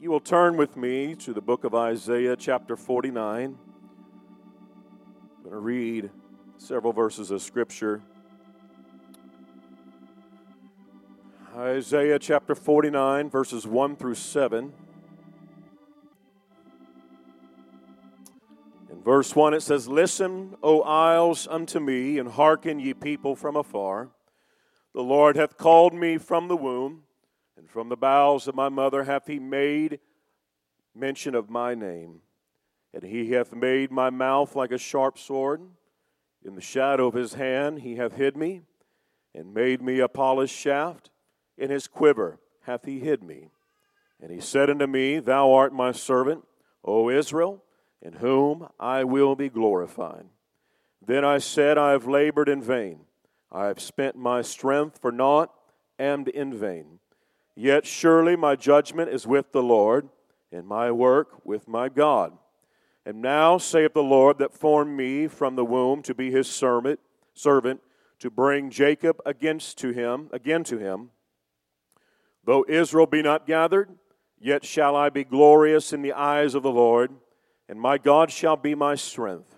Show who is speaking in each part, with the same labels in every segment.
Speaker 1: You will turn with me to the book of Isaiah, chapter 49, I'm going to read several verses of Scripture. Isaiah chapter 49, verses 1 through 7. In verse 1, it says, Listen, O isles, unto me, and hearken, ye people from afar. The Lord hath called me from the womb, and from the bowels of my mother hath he made mention of my name. And he hath made my mouth like a sharp sword. In the shadow of his hand he hath hid me, and made me a polished shaft in his quiver hath he hid me. And he said unto me, Thou art my servant, O Israel, in whom I will be glorified. Then I said, I have labored in vain. I have spent my strength for naught and in vain. Yet surely my judgment is with the Lord, and my work with my God. And now saith the Lord that formed me from the womb to be his servant, servant to bring Jacob against to him, again to him. Though Israel be not gathered, yet shall I be glorious in the eyes of the Lord, and my God shall be my strength.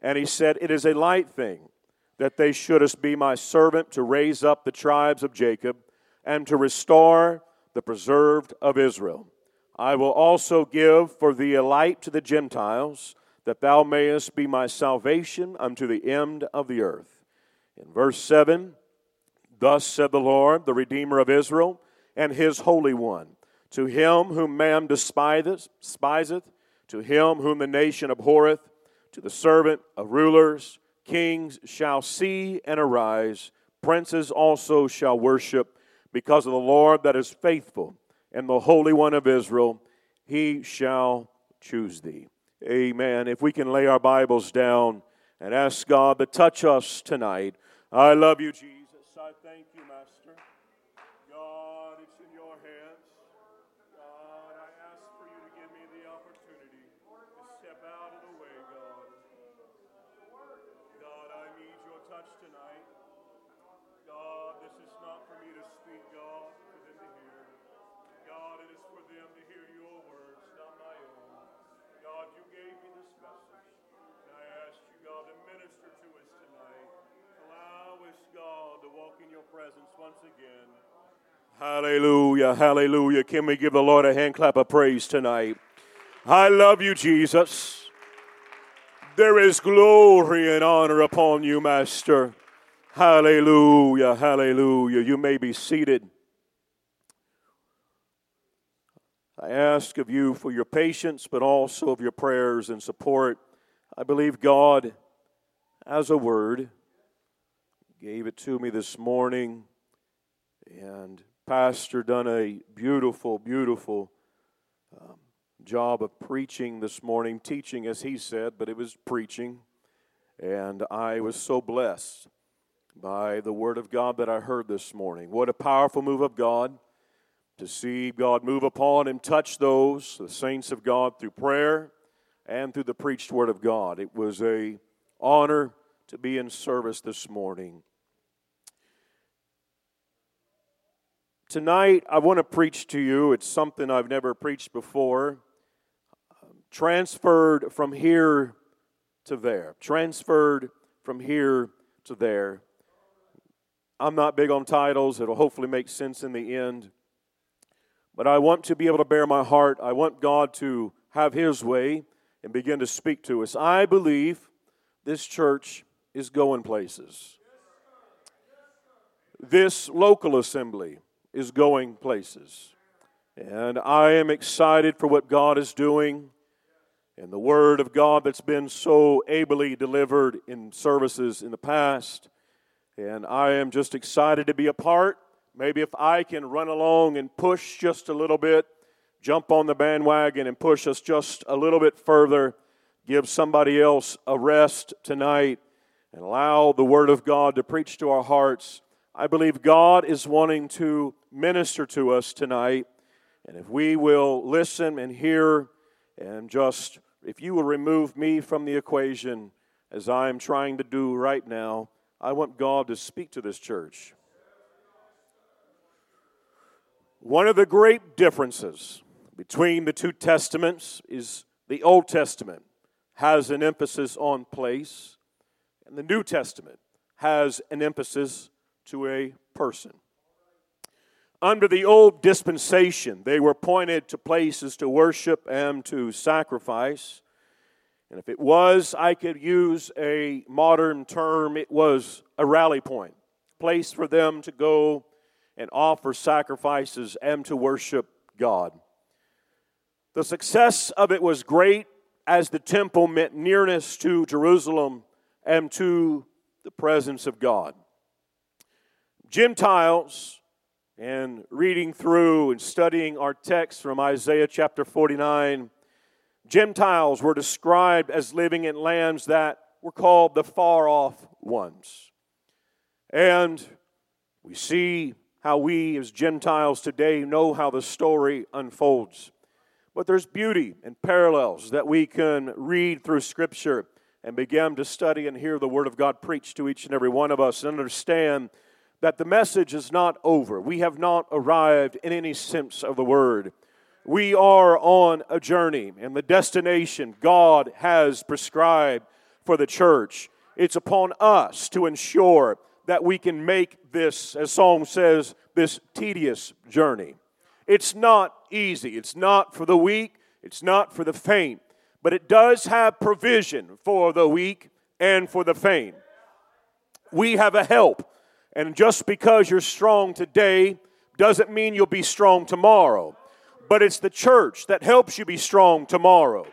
Speaker 1: And he said, It is a light thing that they shouldest be my servant to raise up the tribes of Jacob and to restore the preserved of Israel. I will also give for thee a light to the Gentiles, that thou mayest be my salvation unto the end of the earth. In verse 7, Thus said the Lord, the Redeemer of Israel, and his Holy One. To him whom man despiseth, despiseth, to him whom the nation abhorreth, to the servant of rulers, kings shall see and arise, princes also shall worship, because of the Lord that is faithful, and the Holy One of Israel, he shall choose thee. Amen. If we can lay our Bibles down and ask God to touch us tonight. I love you, Jesus. Presence once again. Hallelujah, hallelujah. Can we give the Lord a hand clap of praise tonight? I love you, Jesus. There is glory and honor upon you, Master. Hallelujah, hallelujah. You may be seated. I ask of you for your patience, but also of your prayers and support. I believe God has a word, gave it to me this morning, and Pastor done a beautiful, beautiful um, job of preaching this morning, teaching as he said, but it was preaching. And I was so blessed by the word of God that I heard this morning. What a powerful move of God to see God move upon and touch those, the saints of God, through prayer and through the preached word of God. It was a honor to be in service this morning. Tonight, I want to preach to you. It's something I've never preached before. Transferred from here to there. Transferred from here to there. I'm not big on titles. It'll hopefully make sense in the end. But I want to be able to bear my heart. I want God to have His way and begin to speak to us. I believe this church is going places. This local assembly is going places. And I am excited for what God is doing and the Word of God that's been so ably delivered in services in the past. And I am just excited to be a part. Maybe if I can run along and push just a little bit, jump on the bandwagon and push us just a little bit further, give somebody else a rest tonight, and allow the Word of God to preach to our hearts. I believe God is wanting to minister to us tonight. And if we will listen and hear and just, if you will remove me from the equation as I am trying to do right now, I want God to speak to this church. One of the great differences between the two testaments is the Old Testament has an emphasis on place, and the New Testament has an emphasis to a person. Under the old dispensation, they were pointed to places to worship and to sacrifice. And if it was, I could use a modern term, it was a rally point, place for them to go and offer sacrifices and to worship God. The success of it was great as the temple meant nearness to Jerusalem and to the presence of God. Gentiles, and reading through and studying our text from Isaiah chapter 49, Gentiles were described as living in lands that were called the far off ones. And we see how we as Gentiles today know how the story unfolds. But there's beauty and parallels that we can read through Scripture and begin to study and hear the Word of God preached to each and every one of us and understand that the message is not over. We have not arrived in any sense of the word. We are on a journey, and the destination God has prescribed for the church. It's upon us to ensure that we can make this, as Psalm says, this tedious journey. It's not easy. It's not for the weak. It's not for the faint. But it does have provision for the weak and for the faint. We have a help and just because you're strong today doesn't mean you'll be strong tomorrow. But it's the church that helps you be strong tomorrow.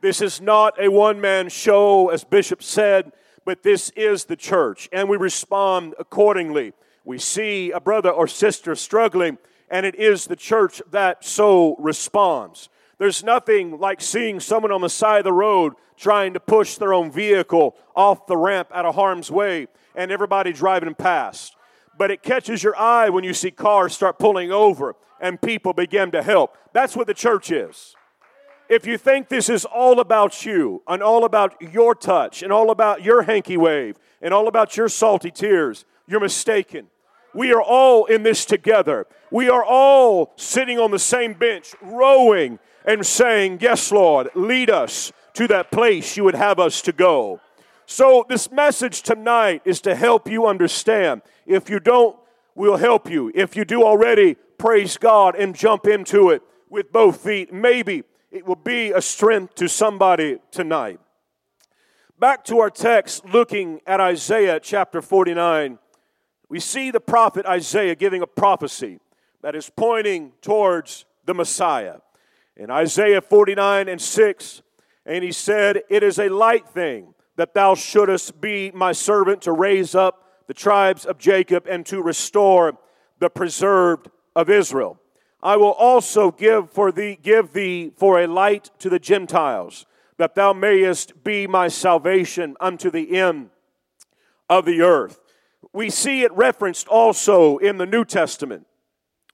Speaker 1: This is not a one man show, as Bishop said, but this is the church, and we respond accordingly. We see a brother or sister struggling, and it is the church that so responds. There's nothing like seeing someone on the side of the road trying to push their own vehicle off the ramp out of harm's way and everybody driving past. But it catches your eye when you see cars start pulling over and people begin to help. That's what the church is. If you think this is all about you and all about your touch and all about your hanky wave and all about your salty tears, you're mistaken. We are all in this together. We are all sitting on the same bench, rowing and saying, Yes, Lord, lead us to that place you would have us to go. So, this message tonight is to help you understand. If you don't, we'll help you. If you do already, praise God and jump into it with both feet. Maybe it will be a strength to somebody tonight. Back to our text, looking at Isaiah chapter 49, we see the prophet Isaiah giving a prophecy that is pointing towards the Messiah. In Isaiah 49 and 6, and he said, It is a light thing that thou shouldest be my servant to raise up the tribes of Jacob and to restore the preserved of Israel. I will also give for thee give thee for a light to the Gentiles, that thou mayest be my salvation unto the end of the earth. We see it referenced also in the New Testament.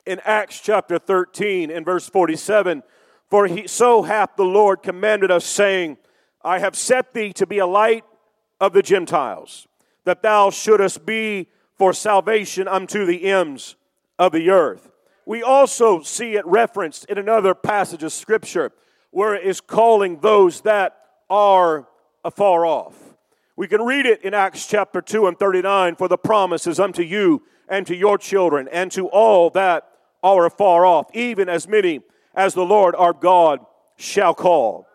Speaker 1: In Acts chapter 13 and verse 47, for he so hath the Lord commanded us, saying, I have set thee to be a light of the Gentiles, that thou shouldest be for salvation unto the ends of the earth. We also see it referenced in another passage of Scripture where it is calling those that are afar off. We can read it in Acts chapter 2 and 39 for the promise is unto you and to your children and to all that are afar off, even as many as the Lord our God shall call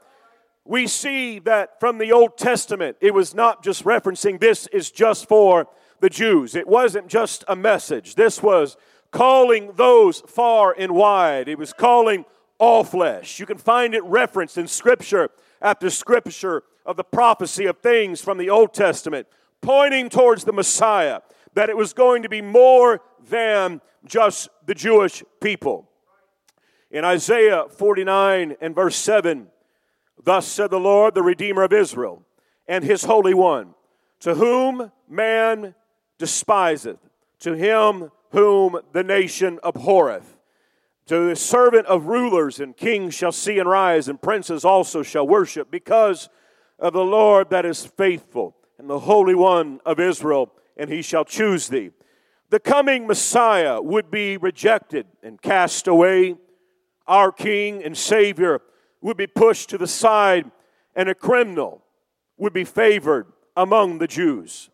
Speaker 1: we see that from the Old Testament, it was not just referencing this is just for the Jews. It wasn't just a message. This was calling those far and wide. It was calling all flesh. You can find it referenced in Scripture after Scripture of the prophecy of things from the Old Testament, pointing towards the Messiah, that it was going to be more than just the Jewish people. In Isaiah 49 and verse 7, Thus said the Lord, the Redeemer of Israel, and his Holy One, to whom man despiseth, to him whom the nation abhorreth. To the servant of rulers and kings shall see and rise, and princes also shall worship, because of the Lord that is faithful, and the Holy One of Israel, and he shall choose thee. The coming Messiah would be rejected and cast away our King and Savior would be pushed to the side and a criminal would be favored among the Jews.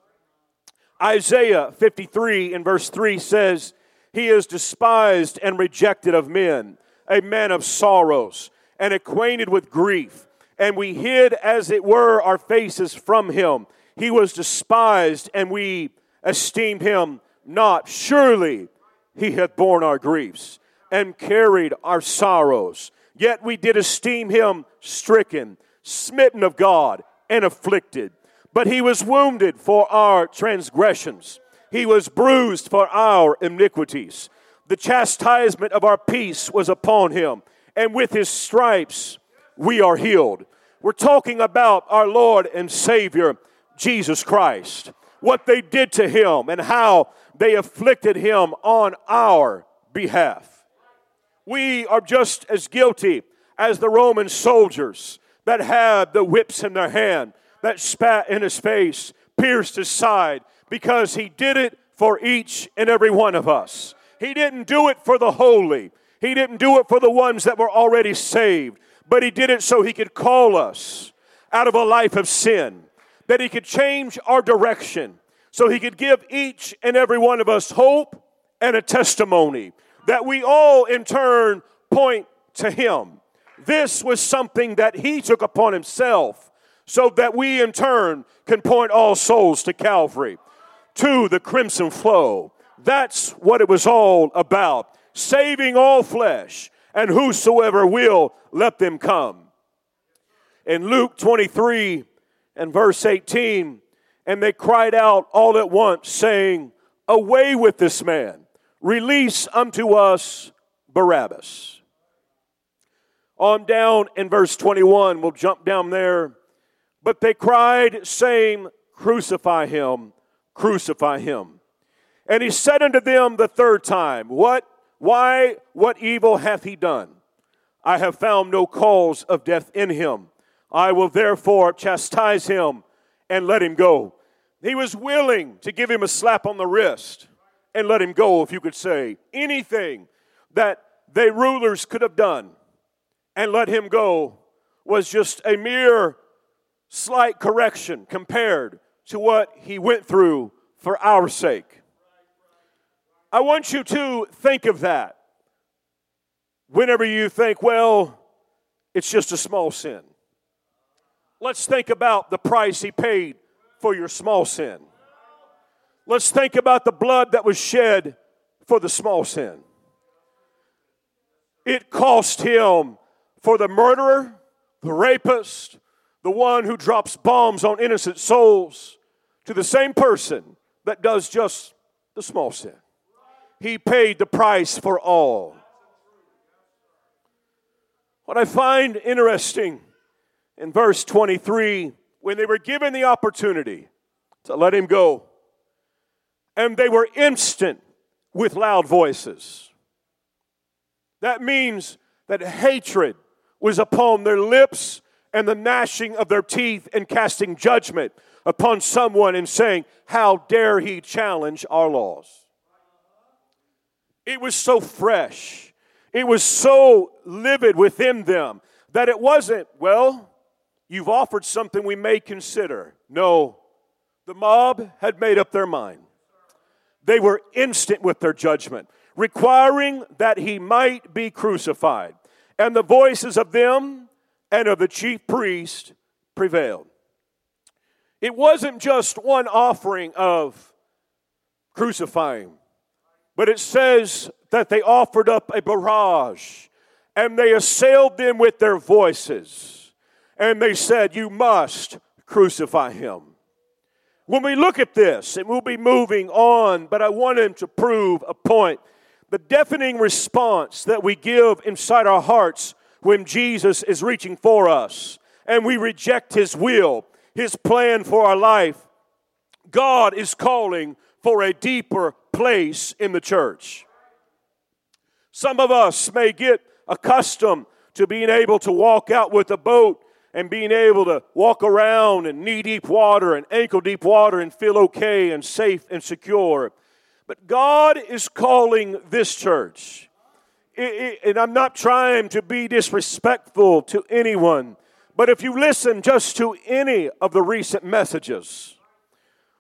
Speaker 1: Isaiah 53 in verse 3 says, He is despised and rejected of men, a man of sorrows and acquainted with grief. And we hid, as it were, our faces from him. He was despised, and we esteemed him not. Surely he hath borne our griefs and carried our sorrows. Yet we did esteem him stricken, smitten of God, and afflicted. But he was wounded for our transgressions, he was bruised for our iniquities. The chastisement of our peace was upon him, and with his stripes we are healed. We're talking about our Lord and Savior, Jesus Christ, what they did to him, and how they afflicted him on our behalf. We are just as guilty as the Roman soldiers that had the whips in their hand, that spat in his face, pierced his side, because he did it for each and every one of us. He didn't do it for the holy, he didn't do it for the ones that were already saved, but he did it so he could call us out of a life of sin, that he could change our direction, so he could give each and every one of us hope and a testimony that we all in turn point to him. This was something that he took upon himself so that we in turn can point all souls to Calvary, to the crimson flow. That's what it was all about saving all flesh, and whosoever will, let them come. In Luke 23 and verse 18, and they cried out all at once, saying, Away with this man, release unto us Barabbas. On down in verse 21, we'll jump down there. But they cried, saying, Crucify him, crucify him. And he said unto them the third time, What, why, what evil hath he done? I have found no cause of death in him. I will therefore chastise him and let him go. He was willing to give him a slap on the wrist and let him go, if you could say. Anything that they rulers could have done and let him go was just a mere slight correction compared to what he went through for our sake. I want you to think of that whenever you think, well, it's just a small sin. Let's think about the price he paid for your small sin. Let's think about the blood that was shed for the small sin. It cost him for the murderer, the rapist, the one who drops bombs on innocent souls, to the same person that does just the small sin. He paid the price for all. What I find interesting in verse 23 when they were given the opportunity to let him go, and they were instant with loud voices. That means that hatred was upon their lips and the gnashing of their teeth and casting judgment upon someone and saying, How dare he challenge our laws? It was so fresh, it was so livid within them that it wasn't, well, You've offered something we may consider. No, the mob had made up their mind. They were instant with their judgment, requiring that he might be crucified. And the voices of them and of the chief priest prevailed. It wasn't just one offering of crucifying, but it says that they offered up a barrage and they assailed them with their voices and they said, You must crucify him. When we look at this, and we'll be moving on, but I want him to prove a point. The deafening response that we give inside our hearts when Jesus is reaching for us and we reject his will, his plan for our life, God is calling for a deeper place in the church. Some of us may get accustomed to being able to walk out with a boat and being able to walk around in knee deep water and ankle deep water and feel okay and safe and secure. But God is calling this church and I'm not trying to be disrespectful to anyone, but if you listen just to any of the recent messages,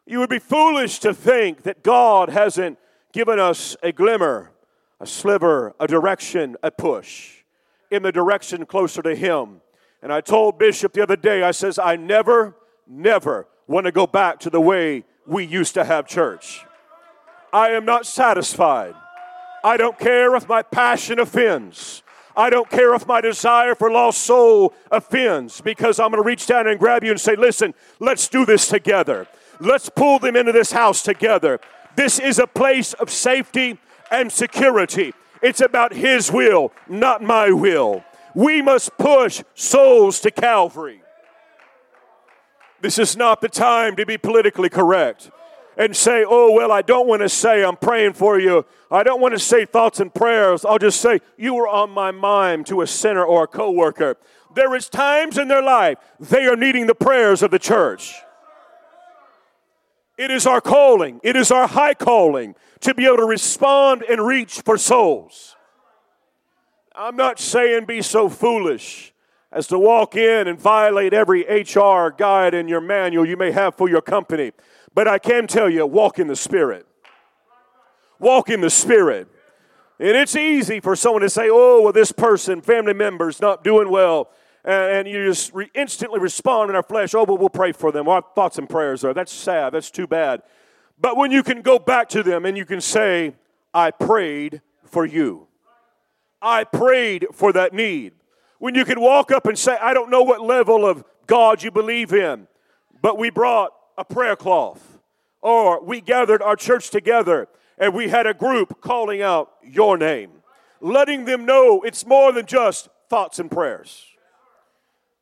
Speaker 1: you would be foolish to think that God hasn't given us a glimmer, a sliver, a direction, a push in the direction closer to Him. And I told Bishop the other day, I says, I never, never want to go back to the way we used to have church. I am not satisfied. I don't care if my passion offends. I don't care if my desire for lost soul offends because I'm going to reach down and grab you and say, listen, let's do this together. Let's pull them into this house together. This is a place of safety and security. It's about His will, not my will. We must push souls to Calvary. This is not the time to be politically correct and say, oh, well, I don't want to say I'm praying for you. I don't want to say thoughts and prayers. I'll just say, you were on my mind to a sinner or a coworker. There is times in their life they are needing the prayers of the church. It is our calling, it is our high calling to be able to respond and reach for souls. I'm not saying be so foolish as to walk in and violate every HR guide in your manual you may have for your company. But I can tell you, walk in the Spirit. Walk in the Spirit. And it's easy for someone to say, oh, well, this person, family member's not doing well. And, you just re- instantly respond in our flesh, oh, well, we'll pray for them. Our thoughts and prayers are. That's sad. That's too bad. But when you can go back to them and you can say, I prayed for you. I prayed for that need. When you can walk up and say, I don't know what level of God you believe in, but we brought a prayer cloth, or we gathered our church together and we had a group calling out your name, letting them know it's more than just thoughts and prayers.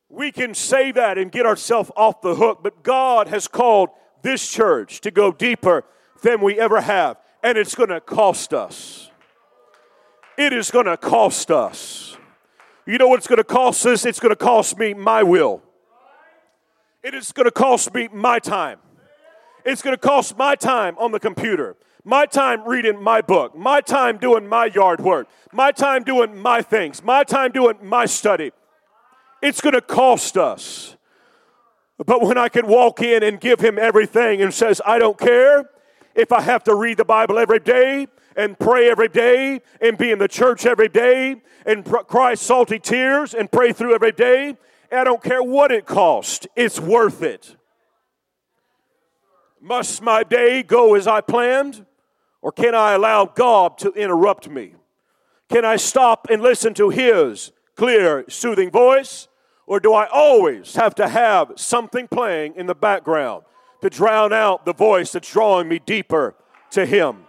Speaker 1: We can say that and get ourselves off the hook, but God has called this church to go deeper than we ever have, and it's going to cost us. It is going to cost us. You know what it's going to cost us? It's going to cost me my will. It is going to cost me my time. It's going to cost my time on the computer, my time reading my book, my time doing my yard work, my time doing my things, my time doing my study. It's going to cost us. But when I can walk in and give him everything and says, I don't care if I have to read the Bible every day and pray every day and be in the church every day and cry salty tears and pray through every day I don't care what it costs, it's worth it. Must my day go as I planned? Or can I allow God to interrupt me? Can I stop and listen to His clear, soothing voice? Or do I always have to have something playing in the background to drown out the voice that's drawing me deeper to Him?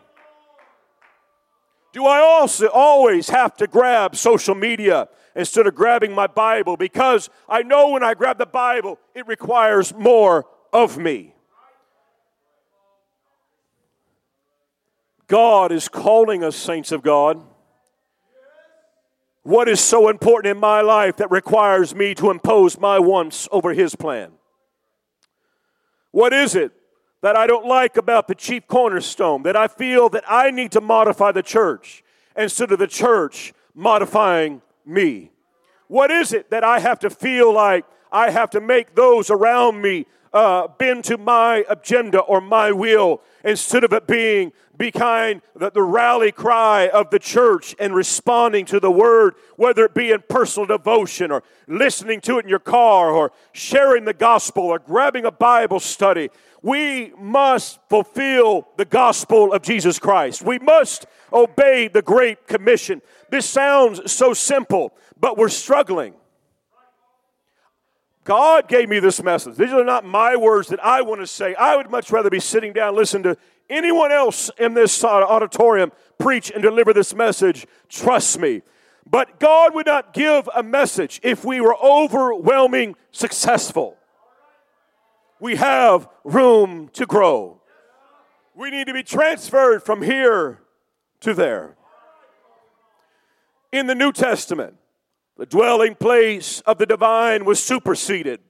Speaker 1: Do I also always have to grab social media instead of grabbing my Bible because I know when I grab the Bible, it requires more of me. God is calling us, saints of God. What is so important in my life that requires me to impose my wants over His plan? What is it that I don't like about the chief cornerstone, that I feel that I need to modify the church instead of the church modifying me? What is it that I have to feel like I have to make those around me uh, bend to my agenda or my will instead of it being behind the, the rally cry of the church and responding to the word, whether it be in personal devotion or listening to it in your car or sharing the gospel or grabbing a Bible study. We must fulfill the gospel of Jesus Christ. We must obey the Great Commission. This sounds so simple, but we're struggling. God gave me this message. These are not my words that I want to say. I would much rather be sitting down, listen to anyone else in this auditorium preach and deliver this message. Trust me. But God would not give a message if we were overwhelming successful. We have room to grow. We need to be transferred from here to there. In the New Testament, the dwelling place of the divine was superseded.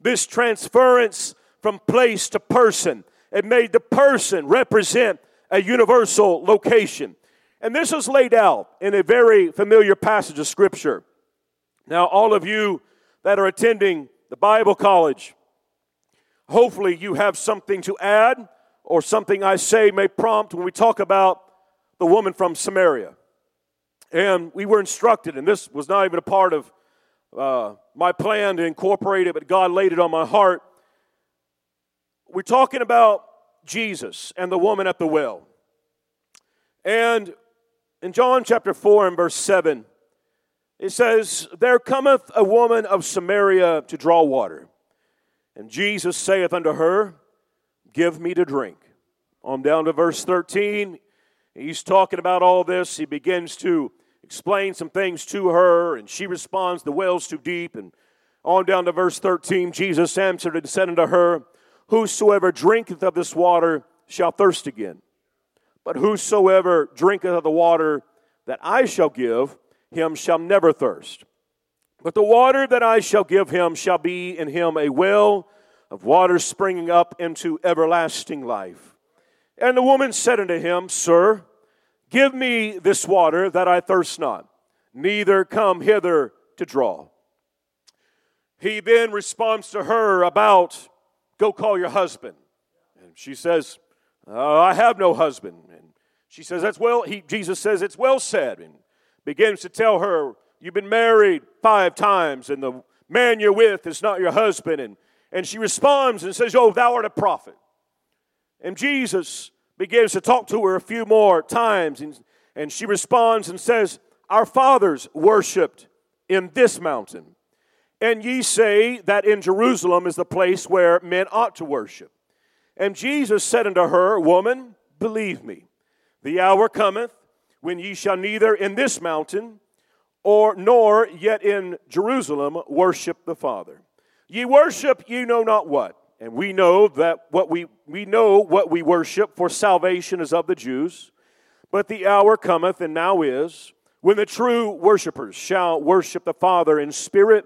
Speaker 1: This transference from place to person, it made the person represent a universal location. And this is laid out in a very familiar passage of Scripture. Now, all of you that are attending the Bible college, hopefully you have something to add or something I say may prompt when we talk about the woman from Samaria. And we were instructed, and this was not even a part of uh, my plan to incorporate it, but God laid it on my heart. We're talking about Jesus and the woman at the well. And in John chapter 4 and verse 7, it says, There cometh a woman of Samaria to draw water. And Jesus saith unto her, Give me to drink. On down to verse 13, he's talking about all this. He begins to explain some things to her, and she responds, The well's too deep. And on down to verse 13, Jesus answered and said unto her, Whosoever drinketh of this water shall thirst again. But whosoever drinketh of the water that I shall give, him shall never thirst. But the water that I shall give him shall be in him a well of water springing up into everlasting life. And the woman said unto him, Sir, give me this water that I thirst not, neither come hither to draw. He then responds to her about, Go call your husband. And she says, uh, I have no husband. And she says, That's well, he, Jesus says, It's well said. And begins to tell her, You've been married five times, and the man you're with is not your husband. And, and she responds and says, Oh, thou art a prophet. And Jesus begins to talk to her a few more times, and, and she responds and says, Our fathers worshiped in this mountain. And ye say that in Jerusalem is the place where men ought to worship. And Jesus said unto her, Woman, believe me, the hour cometh when ye shall neither in this mountain or nor yet in Jerusalem worship the Father. Ye worship ye know not what. And we know that what we we know what we worship for salvation is of the Jews. But the hour cometh and now is when the true worshipers shall worship the Father in spirit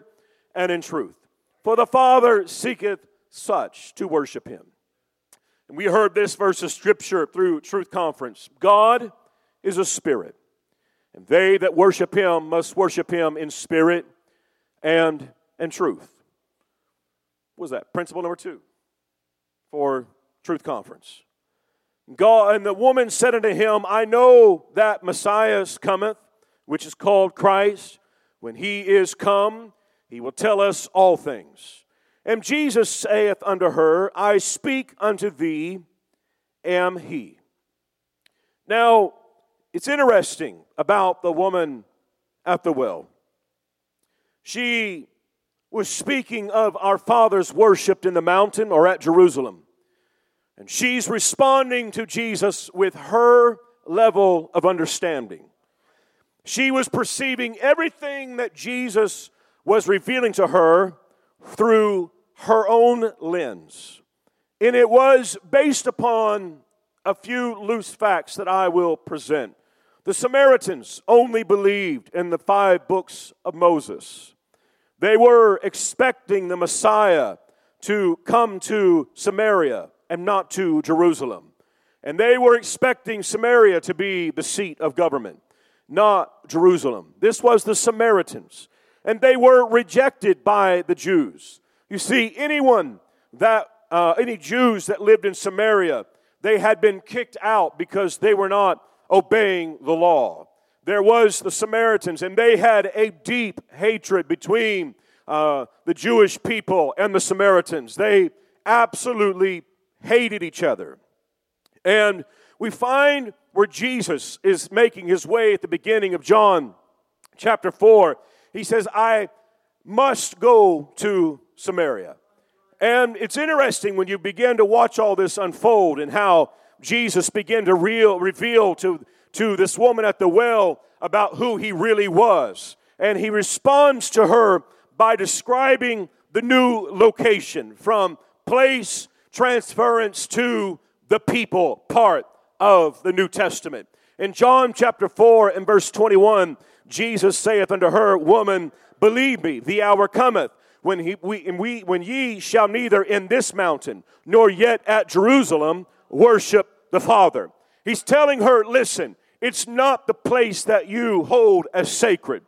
Speaker 1: and in truth. For the Father seeketh such to worship him. And we heard this verse of scripture through Truth Conference. God is a spirit, and they that worship him must worship him in spirit and in truth. What was that? Principle number two for Truth Conference. God and the woman said unto him, I know that Messiah cometh, which is called Christ. When he is come, he will tell us all things. And Jesus saith unto her, I speak unto thee, am he. Now, it's interesting about the woman at the well. She was speaking of our fathers worshiped in the mountain or at Jerusalem. And she's responding to Jesus with her level of understanding. She was perceiving everything that Jesus was revealing to her through her own lens. And it was based upon a few loose facts that I will present. The Samaritans only believed in the five books of Moses. They were expecting the Messiah to come to Samaria and not to Jerusalem. And they were expecting Samaria to be the seat of government, not Jerusalem. This was the Samaritans. And they were rejected by the Jews. You see, anyone that, uh, any Jews that lived in Samaria, they had been kicked out because they were not obeying the law. There was the Samaritans, and they had a deep hatred between uh, the Jewish people and the Samaritans. They absolutely hated each other. And we find where Jesus is making his way at the beginning of John chapter 4. He says, I must go to Samaria. And it's interesting when you begin to watch all this unfold and how Jesus began to real, reveal to, to this woman at the well about who he really was. And he responds to her by describing the new location from place transference to the people part of the New Testament. In John chapter 4 and verse 21, Jesus saith unto her, Woman, believe me, the hour cometh when, he, we, we, when ye shall neither in this mountain nor yet at Jerusalem worship the Father. He's telling her, listen, It's not the place that you hold as sacred.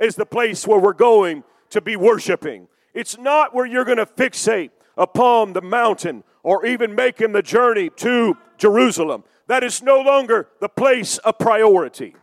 Speaker 1: It's the place where we're going to be worshiping. It's not where you're going to fixate upon the mountain or even making the journey to Jerusalem. That is no longer the place of priority.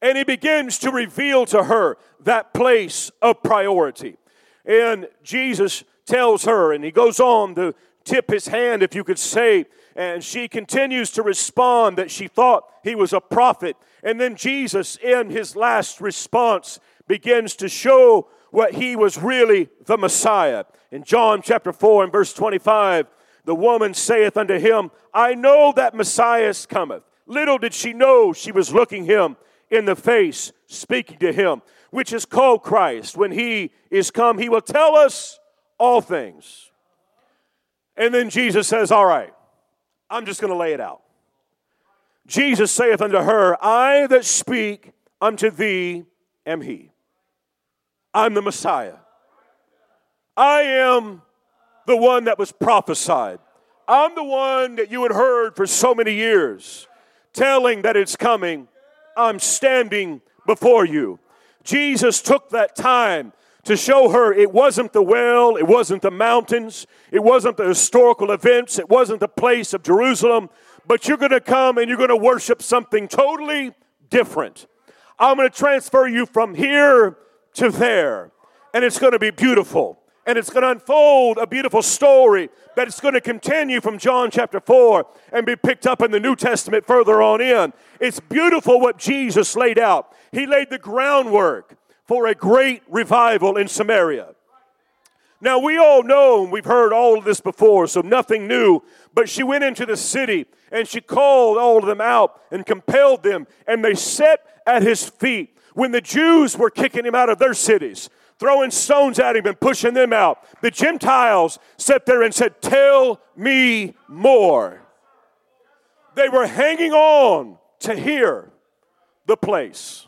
Speaker 1: And he begins to reveal to her that place of priority. And Jesus tells her, and he goes on to tip his hand, if you could say, and she continues to respond that she thought he was a prophet. And then Jesus, in his last response, begins to show what he was really the Messiah. In John chapter 4 and verse 25, the woman saith unto him, I know that Messiah cometh. Little did she know she was looking him in the face, speaking to him, which is called Christ. When he is come, he will tell us all things. And then Jesus says, All right, I'm just going to lay it out. Jesus saith unto her, I that speak unto thee am he. I'm the Messiah. I am the one that was prophesied. I'm the one that you had heard for so many years, telling that it's coming. I'm standing before you. Jesus took that time to show her it wasn't the well, it wasn't the mountains, it wasn't the historical events, it wasn't the place of Jerusalem, but you're going to come and you're going to worship something totally different. I'm going to transfer you from here to there, and it's going to be beautiful and it's going to unfold a beautiful story that is going to continue from John chapter 4 and be picked up in the New Testament further on in. It's beautiful what Jesus laid out. He laid the groundwork for a great revival in Samaria. Now, we all know, we've heard all of this before, so nothing new, but she went into the city and she called all of them out and compelled them, and they sat at his feet when the Jews were kicking him out of their cities throwing stones at him and pushing them out. The Gentiles sat there and said, Tell me more. They were hanging on to hear the place.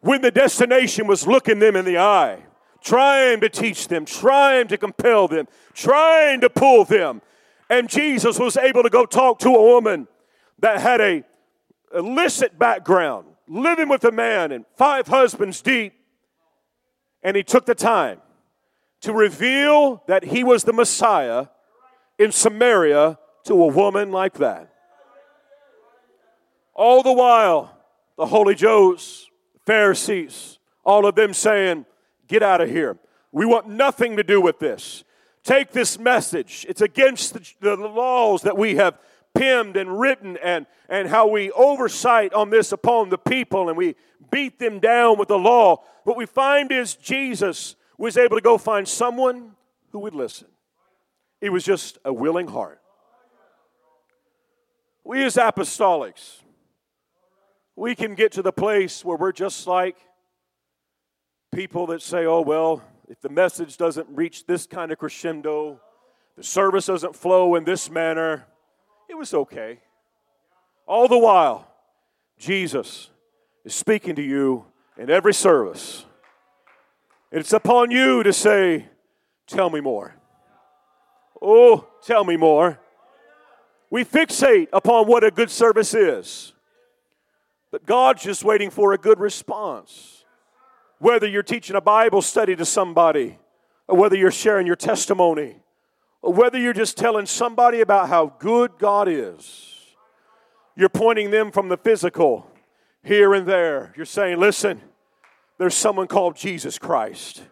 Speaker 1: When the destination was looking them in the eye, trying to teach them, trying to compel them, trying to pull them. And Jesus was able to go talk to a woman that had a illicit background, living with a man and five husbands deep, and he took the time to reveal that he was the Messiah in Samaria to a woman like that. All the while, the holy Joes, Pharisees, all of them saying, Get out of here. We want nothing to do with this. Take this message. It's against the, the laws that we have penned and written and, and how we oversight on this upon the people and we beat them down with the law. What we find is Jesus was able to go find someone who would listen. It was just a willing heart. We as apostolics, we can get to the place where we're just like people that say, oh, well, if the message doesn't reach this kind of crescendo, the service doesn't flow in this manner, it was okay. All the while, Jesus is speaking to you in every service. It's upon you to say, Tell me more. Oh, tell me more. We fixate upon what a good service is, but God's just waiting for a good response. Whether you're teaching a Bible study to somebody, or whether you're sharing your testimony, or whether you're just telling somebody about how good God is, you're pointing them from the physical here and there. You're saying, listen, there's someone called Jesus Christ.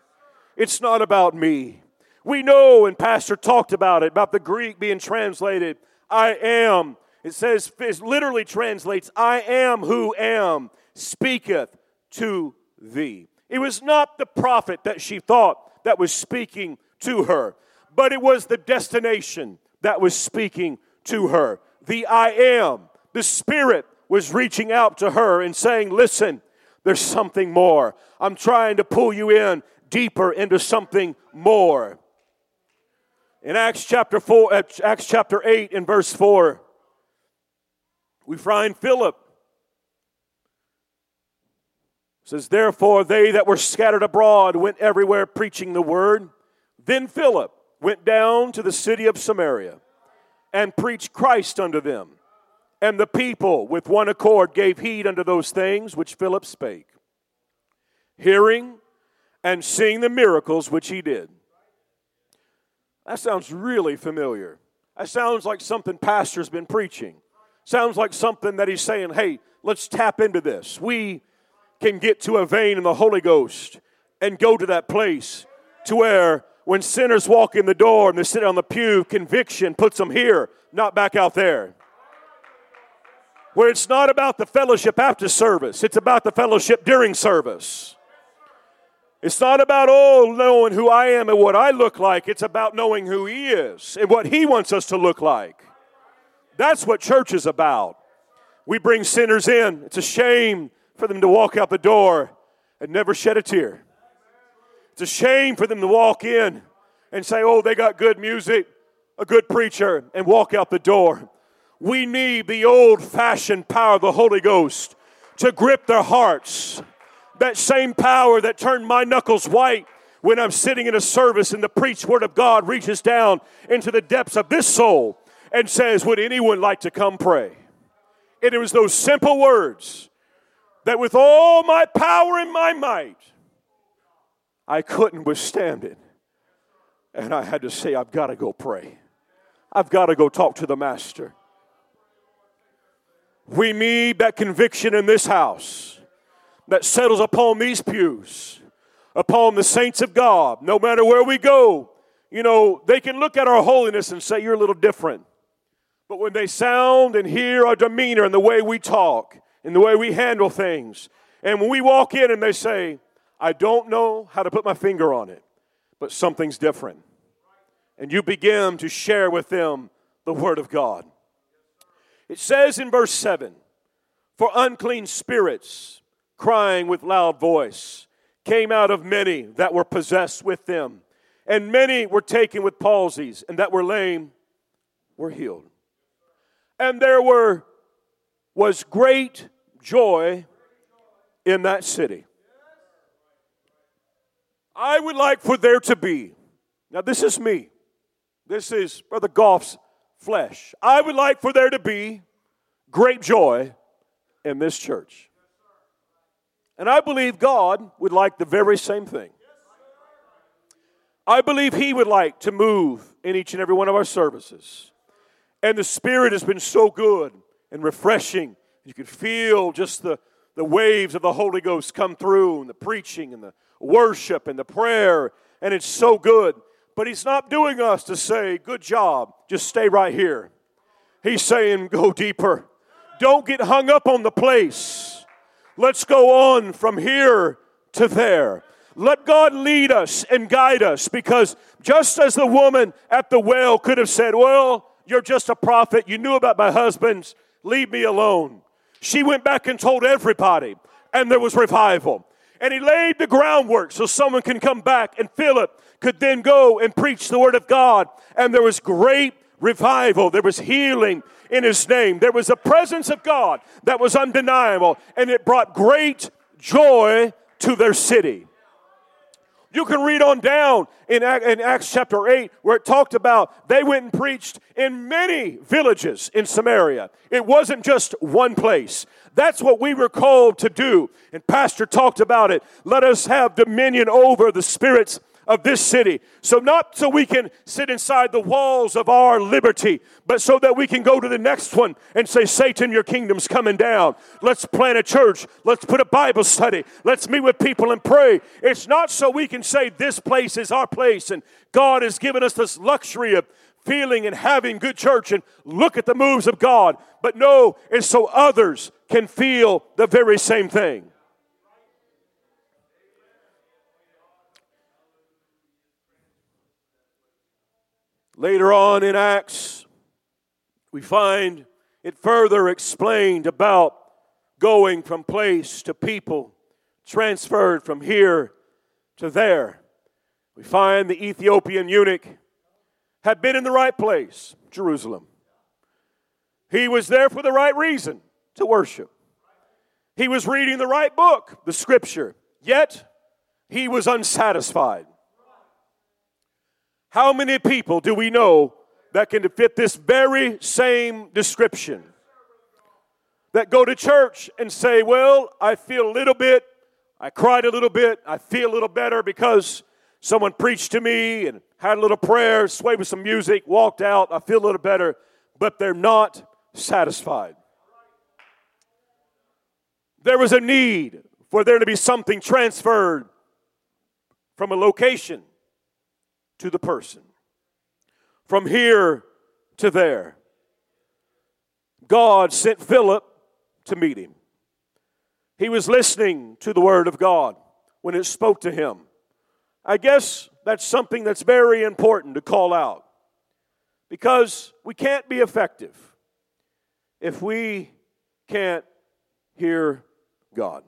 Speaker 1: It's not about me. We know, and Pastor talked about it, about the Greek being translated, I am. It says, it literally translates, I am who am, speaketh to thee. It was not the prophet that she thought that was speaking to her, but it was the destination that was speaking to her. The I am, the Spirit was reaching out to her and saying, Listen, there's something more. I'm trying to pull you in deeper into something more. In Acts chapter 4, uh, Acts chapter 8 and verse 4, we find Philip says, Therefore, they that were scattered abroad went everywhere preaching the word. Then Philip went down to the city of Samaria and preached Christ unto them. And the people with one accord gave heed unto those things which Philip spake, hearing and seeing the miracles which he did. That sounds really familiar. That sounds like something pastor's been preaching. Sounds like something that he's saying, hey, let's tap into this. We can get to a vein in the Holy Ghost and go to that place to where when sinners walk in the door and they sit on the pew, conviction puts them here, not back out there. Where it's not about the fellowship after service, it's about the fellowship during service. It's not about, oh, knowing who I am and what I look like. It's about knowing who He is and what He wants us to look like. That's what church is about. We bring sinners in. It's a shame for them to walk out the door and never shed a tear. It's a shame for them to walk in and say, oh, they got good music, a good preacher, and walk out the door. We need the old fashioned power of the Holy Ghost to grip their hearts that same power that turned my knuckles white when I'm sitting in a service and the preached word of God reaches down into the depths of this soul and says, Would anyone like to come pray? And it was those simple words that with all my power and my might, I couldn't withstand it. And I had to say, I've got to go pray. I've got to go talk to the Master. We need that conviction in this house that settles upon these pews, upon the saints of God, no matter where we go. You know, they can look at our holiness and say, You're a little different. But when they sound and hear our demeanor and the way we talk and the way we handle things, and when we walk in and they say, I don't know how to put my finger on it, but something's different. And you begin to share with them the Word of God. It says in verse 7 For unclean spirits crying with loud voice, came out of many that were possessed with them. And many were taken with palsies, and that were lame were healed. And there were was great joy in that city. I would like for there to be, now this is me, this is Brother Goff's flesh. I would like for there to be great joy in this church. And I believe God would like the very same thing. I believe He would like to move in each and every one of our services. And the Spirit has been so good and refreshing. You can feel just the, the waves of the Holy Ghost come through, and the preaching, and the worship, and the prayer, and it's so good. But He's not doing us to say, Good job, just stay right here. He's saying, Go deeper. Don't get hung up on the place. Let's go on from here to there. Let God lead us and guide us because just as the woman at the well could have said, Well, you're just a prophet, you knew about my husband's, leave me alone. She went back and told everybody, and there was revival. And he laid the groundwork so someone can come back, and Philip could then go and preach the word of God. And there was great revival, there was healing, in his name. There was a presence of God that was undeniable, and it brought great joy to their city. You can read on down in, in Acts chapter 8 where it talked about they went and preached in many villages in Samaria. It wasn't just one place. That's what we were called to do. And Pastor talked about it. Let us have dominion over the spirits of this city. So, not so we can sit inside the walls of our liberty, but so that we can go to the next one and say, Satan, your kingdom's coming down. Let's plant a church. Let's put a Bible study. Let's meet with people and pray. It's not so we can say, This place is our place, and God has given us this luxury of feeling and having good church and look at the moves of God. But no, it's so others can feel the very same thing. Later on in Acts, we find it further explained about going from place to people, transferred from here to there. We find the Ethiopian eunuch had been in the right place, Jerusalem. He was there for the right reason to worship. He was reading the right book, the scripture, yet he was unsatisfied. How many people do we know that can fit this very same description? that go to church and say, Well, I feel a little bit, I cried a little bit, I feel a little better because someone preached to me and had a little prayer, swayed with some music, walked out, I feel a little better, but they're not satisfied. There was a need for there to be something transferred from a location to the person, from here to there. God sent Philip to meet him. He was listening to the Word of God when it spoke to him. I guess that's something that's very important to call out because we can't be effective if we can't hear God.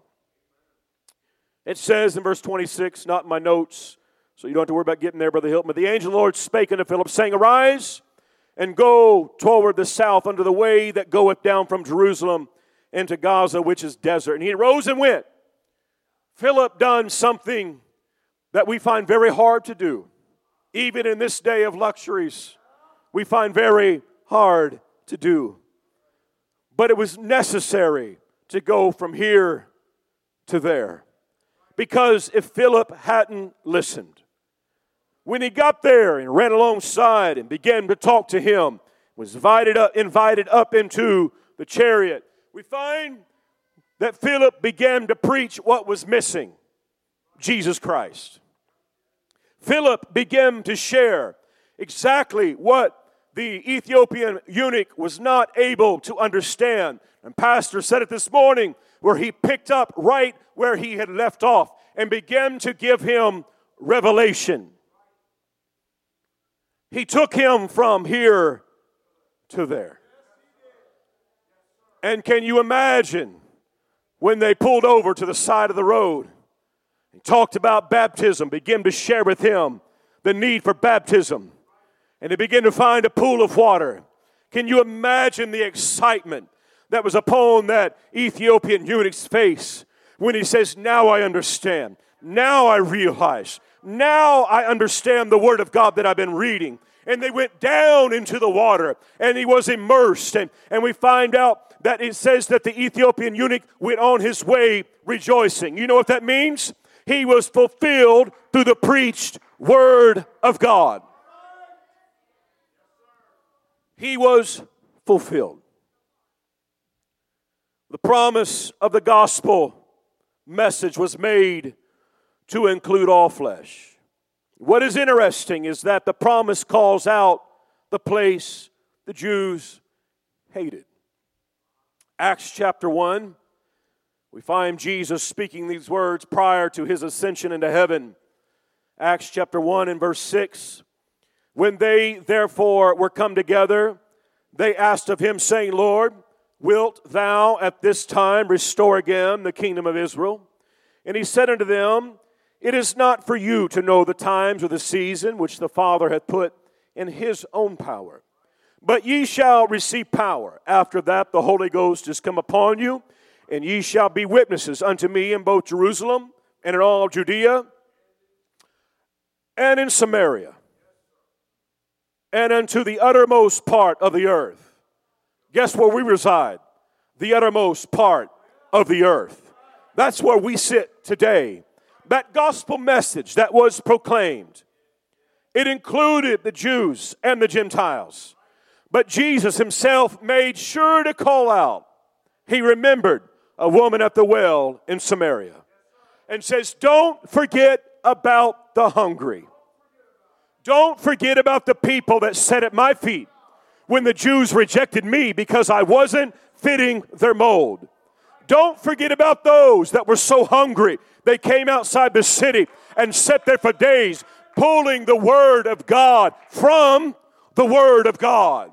Speaker 1: It says in verse 26, not in my notes, so you don't have to worry about getting there, Brother Hilton, but the angel of the Lord spake unto Philip, saying, Arise and go toward the south under the way that goeth down from Jerusalem into Gaza, which is desert. And he rose and went. Philip done something that we find very hard to do. Even in this day of luxuries, we find very hard to do. But it was necessary to go from here to there. Because if Philip hadn't listened, when he got there and ran alongside and began to talk to him, was invited up, invited up into the chariot, we find that Philip began to preach what was missing Jesus Christ. Philip began to share exactly what the Ethiopian eunuch was not able to understand. And Pastor said it this morning where he picked up right where he had left off and began to give him revelation. He took him from here to there. And can you imagine when they pulled over to the side of the road and talked about baptism, began to share with him the need for baptism, and they began to find a pool of water? Can you imagine the excitement that was upon that Ethiopian eunuch's face when he says, Now I understand. Now I realize. Now I understand the word of God that I've been reading. And they went down into the water and he was immersed. And, and we find out that it says that the Ethiopian eunuch went on his way rejoicing. You know what that means? He was fulfilled through the preached word of God. He was fulfilled. The promise of the gospel message was made to include all flesh. What is interesting is that the promise calls out the place the Jews hated. Acts chapter 1, we find Jesus speaking these words prior to his ascension into heaven. Acts chapter 1 and verse 6. When they therefore were come together, they asked of him, saying, Lord, wilt thou at this time restore again the kingdom of Israel? And he said unto them, It is not for you to know the times or the season which the Father hath put in his own power but ye shall receive power. After that, the Holy Ghost is come upon you, and ye shall be witnesses unto me in both Jerusalem and in all Judea and in Samaria and unto the uttermost part of the earth. Guess where we reside? The uttermost part of the earth. That's where we sit today. That gospel message that was proclaimed, it included the Jews and the Gentiles. But Jesus himself made sure to call out. He remembered a woman at the well in Samaria and says, Don't forget about the hungry. Don't forget about the people that sat at my feet when the Jews rejected me because I wasn't fitting their mold. Don't forget about those that were so hungry they came outside the city and sat there for days pulling the Word of God from the Word of God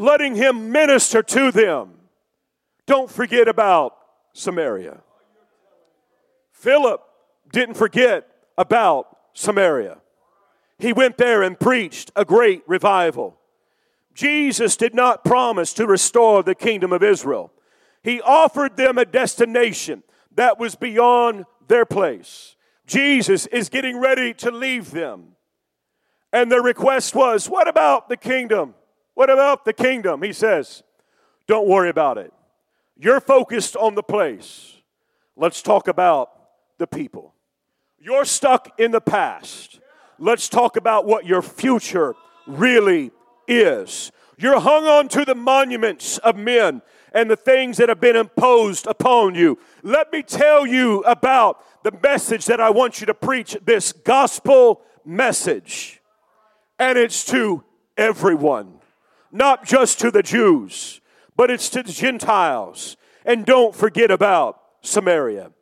Speaker 1: letting him minister to them. Don't forget about Samaria. Philip didn't forget about Samaria. He went there and preached a great revival. Jesus did not promise to restore the kingdom of Israel. He offered them a destination that was beyond their place. Jesus is getting ready to leave them. And their request was, What about the kingdom? What about the kingdom? He says, Don't worry about it. You're focused on the place. Let's talk about the people. You're stuck in the past. Let's talk about what your future really is. You're hung on to the monuments of men and the things that have been imposed upon you. Let me tell you about the message that I want you to preach this gospel message. And it's to everyone, not just to the Jews, but it's to the Gentiles. And don't forget about Samaria.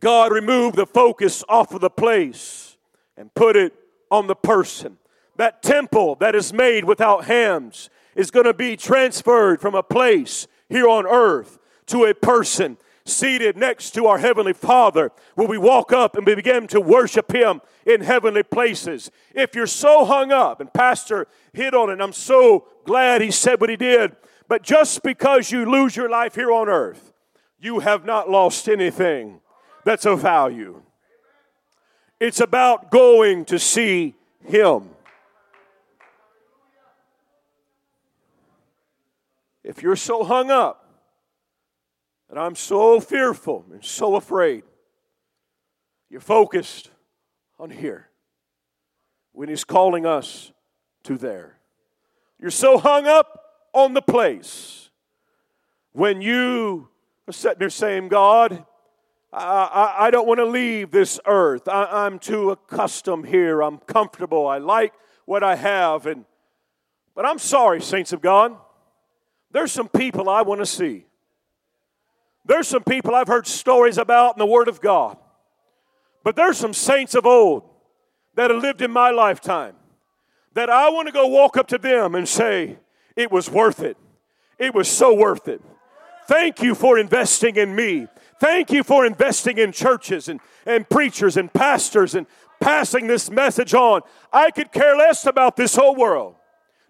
Speaker 1: God removed the focus off of the place and put it on the person. That temple that is made without hands is going to be transferred from a place here on earth to a person seated next to our Heavenly Father, where we walk up and we begin to worship Him in heavenly places. If you're so hung up, and Pastor hit on it, I'm so glad he said what he did, but just because you lose your life here on earth, you have not lost anything that's of value. It's about going to see Him. If you're so hung up, and I'm so fearful and so afraid, you're focused on here when He's calling us to there. You're so hung up on the place when you are sitting there saying, God, I, I, I don't want to leave this earth. I, I'm too accustomed here. I'm comfortable. I like what I have. And, but I'm sorry, saints of God. There's some people I want to see. There's some people I've heard stories about in the Word of God. But there's some saints of old that have lived in my lifetime that I want to go walk up to them and say, It was worth it. It was so worth it. Thank you for investing in me. Thank you for investing in churches and, and preachers and pastors and passing this message on. I could care less about this whole world.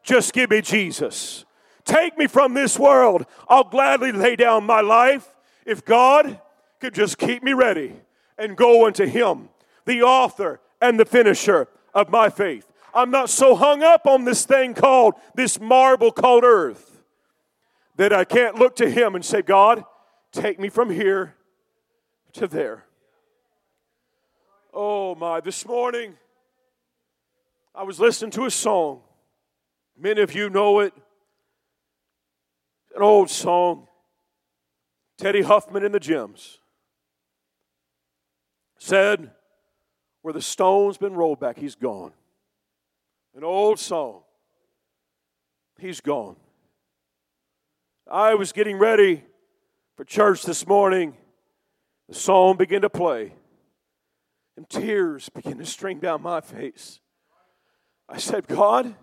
Speaker 1: Just give me Jesus. Take me from this world. I'll gladly lay down my life if God could just keep me ready and go unto Him, the author and the finisher of my faith. I'm not so hung up on this thing called, this marble called earth, that I can't look to Him and say, God, take me from here to there. Oh my, this morning I was listening to a song. Many of you know it an old song. Teddy Huffman in the Gems said, Where the stone's been rolled back, he's gone. An old song. He's gone. I was getting ready for church this morning. The song began to play, and tears began to stream down my face. I said, God,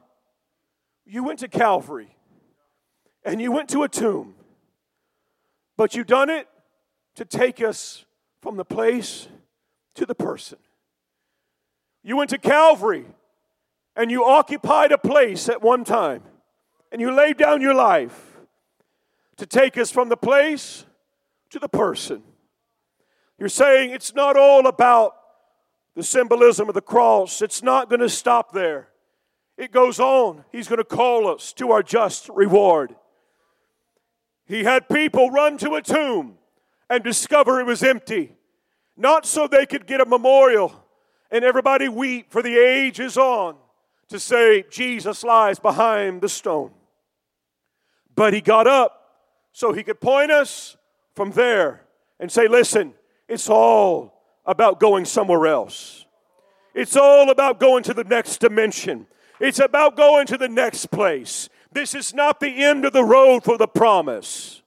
Speaker 1: you went to Calvary and you went to a tomb, but you done it to take us from the place to the person. You went to Calvary and you occupied a place at one time and you laid down your life to take us from the place to the person. You're saying it's not all about the symbolism of the cross, it's not going to stop there. It goes on. He's going to call us to our just reward. He had people run to a tomb and discover it was empty, not so they could get a memorial and everybody weep, for the age is on to say Jesus lies behind the stone. But he got up so he could point us from there and say, Listen, it's all about going somewhere else. It's all about going to the next dimension. It's about going to the next place. This is not the end of the road for the promise.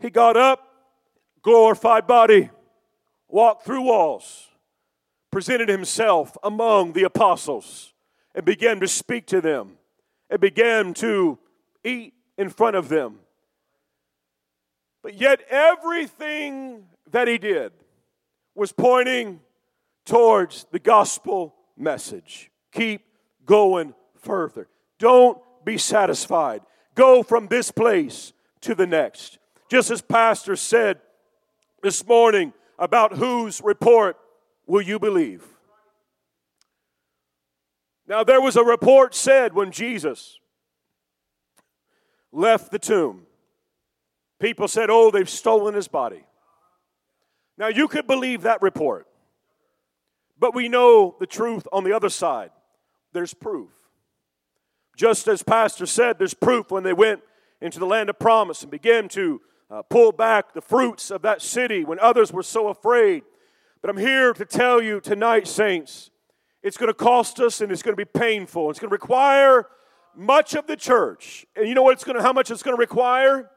Speaker 1: He got up, glorified body, walked through walls, presented himself among the apostles, and began to speak to them, and began to eat in front of them. But yet, everything that he did was pointing towards the gospel message. Keep going further. Don't be satisfied. Go from this place to the next. Just as Pastor said this morning about whose report will you believe? Now, there was a report said when Jesus left the tomb, people said, Oh, they've stolen his body. Now, you could believe that report, but we know the truth on the other side. There's proof. Just as Pastor said, there's proof when they went into the land of promise and began to uh, pull back the fruits of that city when others were so afraid. But I'm here to tell you tonight, saints, it's going to cost us and it's going to be painful. It's going to require much of the church. And you know what it's going to how much it's going to require?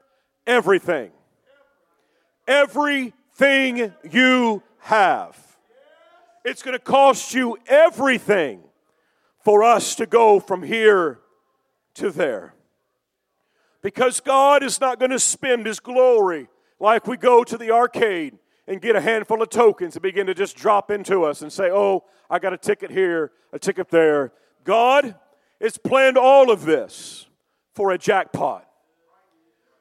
Speaker 1: Everything. Everything you have. It's going to cost you everything for us to go from here to there. Because God is not going to spend His glory like we go to the arcade and get a handful of tokens and begin to just drop into us and say, oh, I got a ticket here, a ticket there. God has planned all of this for a jackpot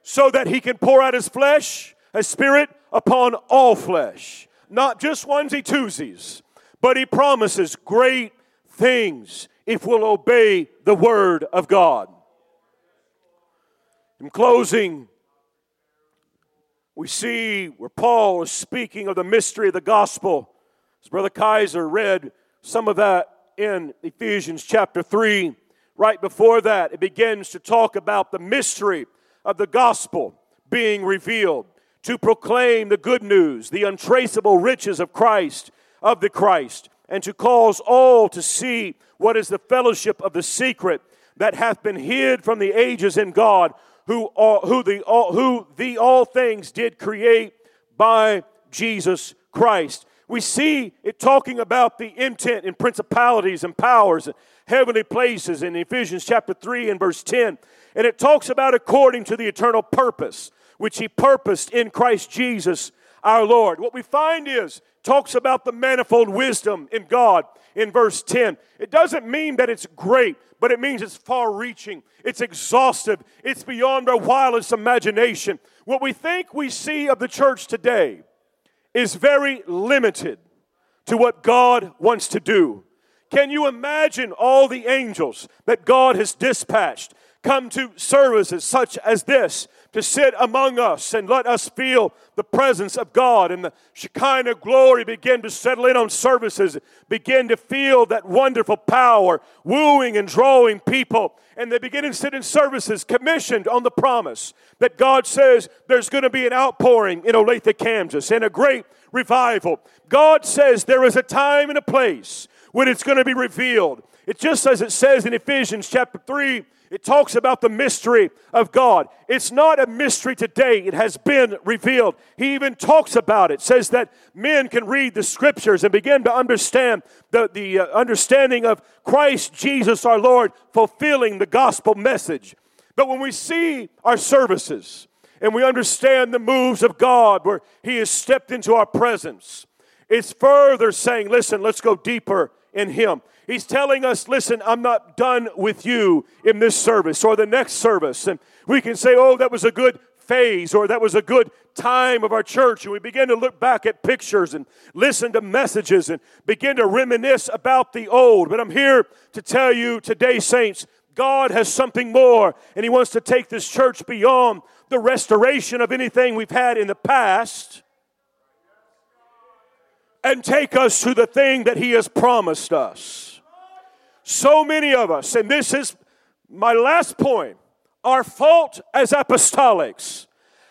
Speaker 1: so that He can pour out His flesh, His Spirit upon all flesh, not just onesie twosies, but He promises great things if we'll obey the Word of God. In closing, we see where Paul is speaking of the mystery of the gospel. As Brother Kaiser read some of that in Ephesians chapter 3. Right before that, it begins to talk about the mystery of the gospel being revealed, to proclaim the good news, the untraceable riches of Christ, of the Christ, and to cause all to see what is the fellowship of the secret that hath been hid from the ages in God who, all, who, the, all, who the all things did create by Jesus Christ. We see it talking about the intent in principalities and powers and heavenly places in Ephesians chapter 3 and verse 10. And it talks about according to the eternal purpose which he purposed in Christ Jesus our Lord. What we find is talks about the manifold wisdom in God in verse 10. It doesn't mean that it's great, but it means it's far reaching, it's exhaustive, it's beyond our wildest imagination. What we think we see of the church today is very limited to what God wants to do. Can you imagine all the angels that God has dispatched come to services such as this to sit among us and let us feel the presence of God and the Shekinah glory begin to settle in on services, begin to feel that wonderful power wooing and drawing people. And they begin to sit in services commissioned on the promise that God says there's going to be an outpouring in Olathe, Kansas, and a great revival. God says there is a time and a place when it's going to be revealed. It just as it says in Ephesians chapter 3 it talks about the mystery of God. It's not a mystery today, it has been revealed. He even talks about it, says that men can read the scriptures and begin to understand the, the uh, understanding of Christ Jesus our Lord fulfilling the gospel message. But when we see our services and we understand the moves of God where He has stepped into our presence, it's further saying, listen, let's go deeper in Him. He's telling us, listen, I'm not done with you in this service or the next service. And we can say, oh, that was a good phase or that was a good time of our church. And we begin to look back at pictures and listen to messages and begin to reminisce about the old. But I'm here to tell you today, saints, God has something more, and He wants to take this church beyond the restoration of anything we've had in the past and take us to the thing that He has promised us. So many of us, and this is my last point, our fault as apostolics,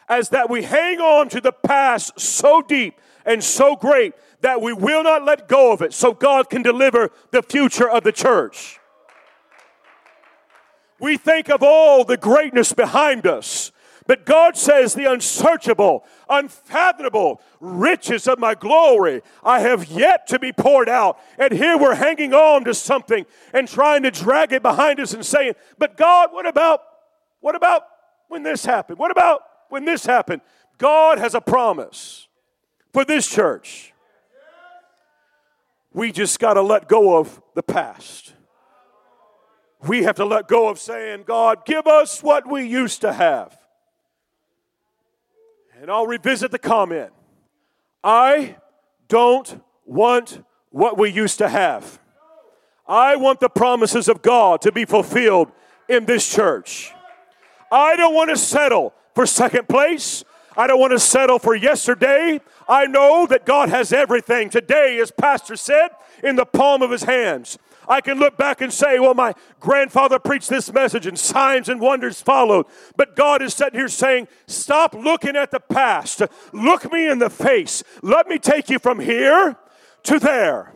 Speaker 1: as that we hang on to the past so deep and so great that we will not let go of it so God can deliver the future of the church. We think of all the greatness behind us but God says, the unsearchable, unfathomable riches of my glory I have yet to be poured out. And here we're hanging on to something and trying to drag it behind us and saying, but God, what about, what about when this happened? What about when this happened? God has a promise for this church. We just got to let go of the past. We have to let go of saying, God, give us what we used to have. And I'll revisit the comment. I don't want what we used to have. I want the promises of God to be fulfilled in this church. I don't want to settle for second place. I don't want to settle for yesterday. I know that God has everything today, as Pastor said, in the palm of his hands. I can look back and say, well, my grandfather preached this message and signs and wonders followed. But God is sitting here saying, stop looking at the past. Look me in the face. Let me take you from here to there.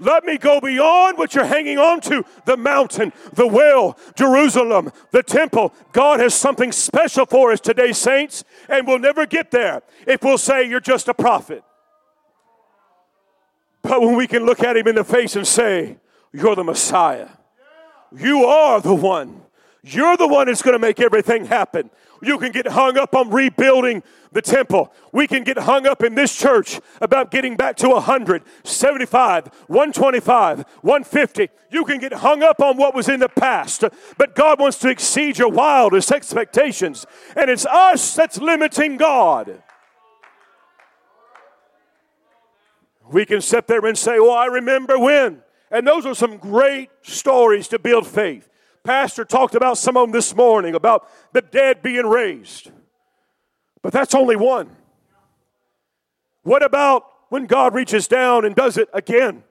Speaker 1: Let me go beyond what you're hanging on to the mountain, the well, Jerusalem, the temple. God has something special for us today, saints, and we'll never get there if we'll say you're just a prophet. But when we can look at him in the face and say, You're the Messiah, you are the one. You're the one that's going to make everything happen. You can get hung up on rebuilding the temple. We can get hung up in this church about getting back to 100, 75, 125, 150. You can get hung up on what was in the past. But God wants to exceed your wildest expectations. And it's us that's limiting God. We can sit there and say, Oh, I remember when. And those are some great stories to build faith. Pastor talked about some of them this morning about the dead being raised. But that's only one. What about when God reaches down and does it again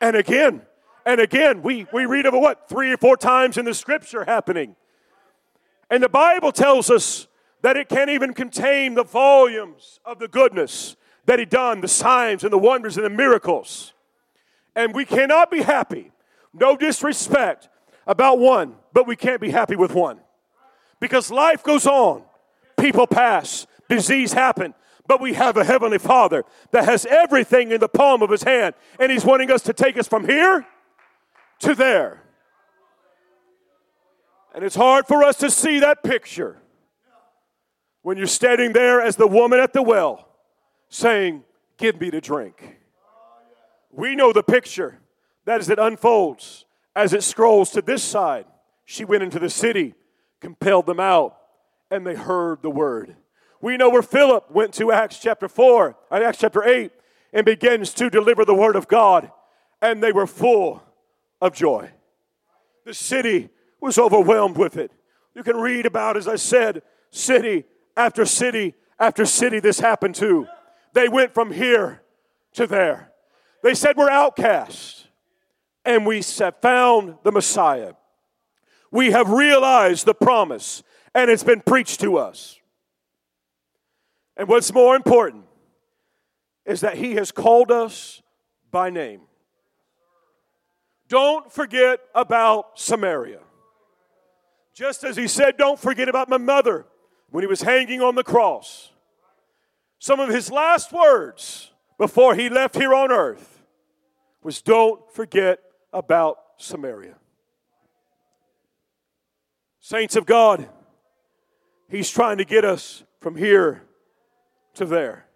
Speaker 1: and again and again? We, we read of it, what, three or four times in the scripture happening. And the Bible tells us that it can't even contain the volumes of the goodness that He done, the signs and the wonders and the miracles. And we cannot be happy, no disrespect, about one, but we can't be happy with one. Because life goes on, people pass, disease happen, but we have a heavenly Father that has everything in the palm of his hand, and he's wanting us to take us from here to there. And it's hard for us to see that picture when you're standing there as the woman at the well saying, Give me to drink. We know the picture that as it unfolds, as it scrolls to this side, she went into the city, compelled them out, and they heard the word. We know where Philip went to Acts chapter 4, uh, Acts chapter 8, and begins to deliver the word of God, and they were full of joy. The city was overwhelmed with it. You can read about, as I said, city after city after city this happened to. They went from here to there. They said, We're outcasts, and we have found the Messiah. We have realized the promise, and it's been preached to us. And what's more important is that He has called us by name. Don't forget about Samaria. Just as He said, Don't forget about my mother when He was hanging on the cross. Some of His last words before He left here on earth was, Don't forget about Samaria. Saints of God, He's trying to get us from here to there.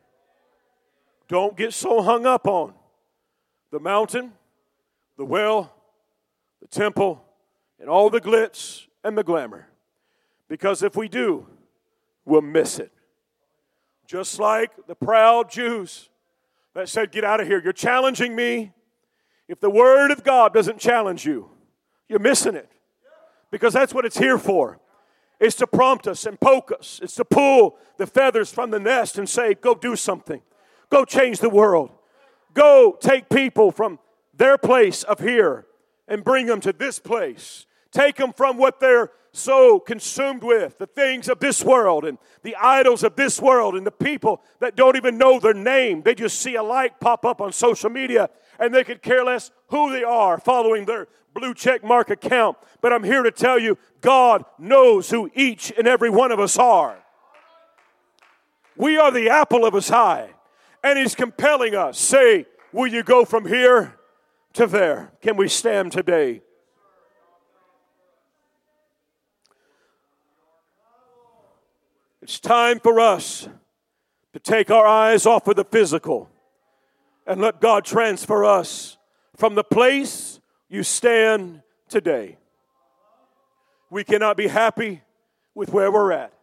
Speaker 1: Don't get so hung up on the mountain, the well, the temple, and all the glitz and the glamour. Because if we do, we'll miss it. Just like the proud Jews that said, Get out of here. You're challenging me. If the Word of God doesn't challenge you, you're missing it. Because that's what it's here for. It's to prompt us and poke us. It's to pull the feathers from the nest and say, go do something. Go change the world. Go take people from their place of here and bring them to this place. Take them from what they're so consumed with the things of this world and the idols of this world and the people that don't even know their name. They just see a light pop up on social media and they could care less who they are following their blue check mark account. But I'm here to tell you God knows who each and every one of us are. We are the apple of his eye, and he's compelling us. Say, will you go from here to there? Can we stand today? It's time for us to take our eyes off of the physical and let God transfer us from the place you stand today. We cannot be happy with where we're at.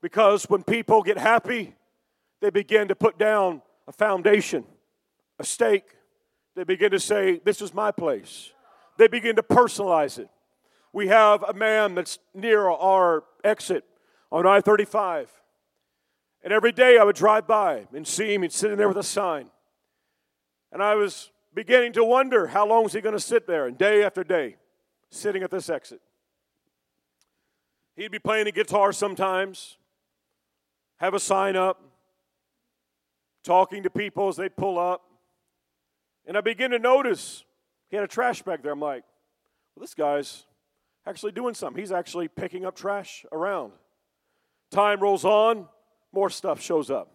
Speaker 1: Because when people get happy, they begin to put down a foundation, a stake. They begin to say, This is my place. They begin to personalize it. We have a man that's near our exit on I 35. And every day I would drive by and see him. He'd sitting there with a sign. And I was beginning to wonder how long is he going to sit there? And day after day, sitting at this exit. He'd be playing a guitar sometimes, have a sign up, talking to people as they pull up. And I begin to notice he had a trash bag there. I'm like, well, this guy's actually doing something. He's actually picking up trash around. Time rolls on, more stuff shows up.